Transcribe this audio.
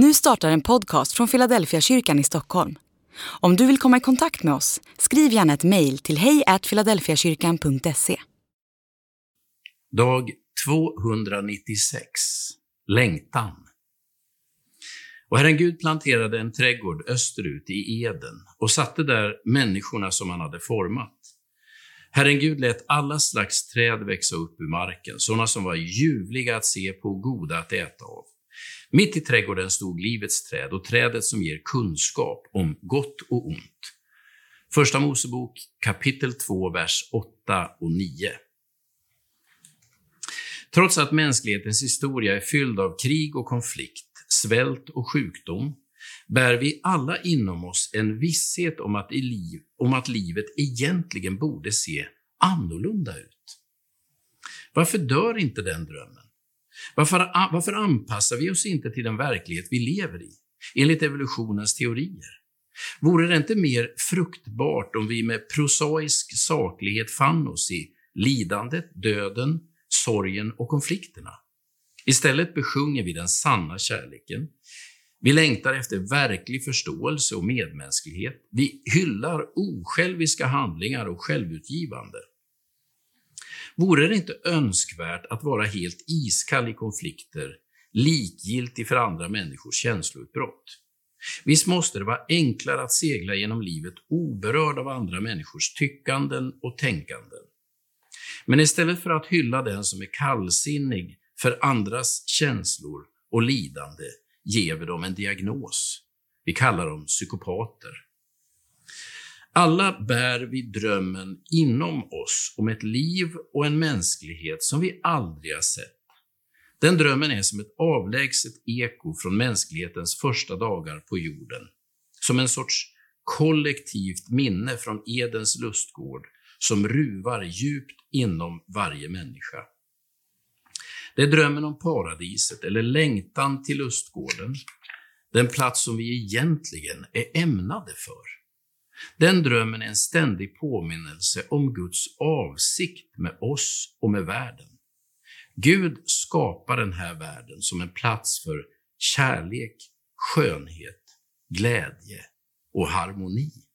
Nu startar en podcast från Philadelphia kyrkan i Stockholm. Om du vill komma i kontakt med oss, skriv gärna ett mejl till hejfiladelfiakyrkan.se. Dag 296. Längtan. Och Herren Gud planterade en trädgård österut i Eden och satte där människorna som han hade format. Herren Gud lät alla slags träd växa upp ur marken, sådana som var ljuvliga att se på och goda att äta av. Mitt i trädgården stod livets träd och trädet som ger kunskap om gott och ont. Första Mosebok kapitel 2, vers 8 och 9. Trots att mänsklighetens historia är fylld av krig och konflikt, svält och sjukdom, bär vi alla inom oss en visshet om att, liv, om att livet egentligen borde se annorlunda ut. Varför dör inte den drömmen? Varför, varför anpassar vi oss inte till den verklighet vi lever i, enligt evolutionens teorier? Vore det inte mer fruktbart om vi med prosaisk saklighet fann oss i lidandet, döden, sorgen och konflikterna? Istället besjunger vi den sanna kärleken. Vi längtar efter verklig förståelse och medmänsklighet. Vi hyllar osjälviska handlingar och självutgivande. Vore det inte önskvärt att vara helt iskall i konflikter, likgiltig för andra människors känsloutbrott? Visst måste det vara enklare att segla genom livet oberörd av andra människors tyckanden och tänkanden. Men istället för att hylla den som är kallsinnig för andras känslor och lidande ger vi dem en diagnos. Vi kallar dem psykopater. Alla bär vi drömmen inom oss om ett liv och en mänsklighet som vi aldrig har sett. Den drömmen är som ett avlägset eko från mänsklighetens första dagar på jorden. Som en sorts kollektivt minne från Edens lustgård som ruvar djupt inom varje människa. Det är drömmen om paradiset eller längtan till lustgården, den plats som vi egentligen är ämnade för. Den drömmen är en ständig påminnelse om Guds avsikt med oss och med världen. Gud skapar den här världen som en plats för kärlek, skönhet, glädje och harmoni.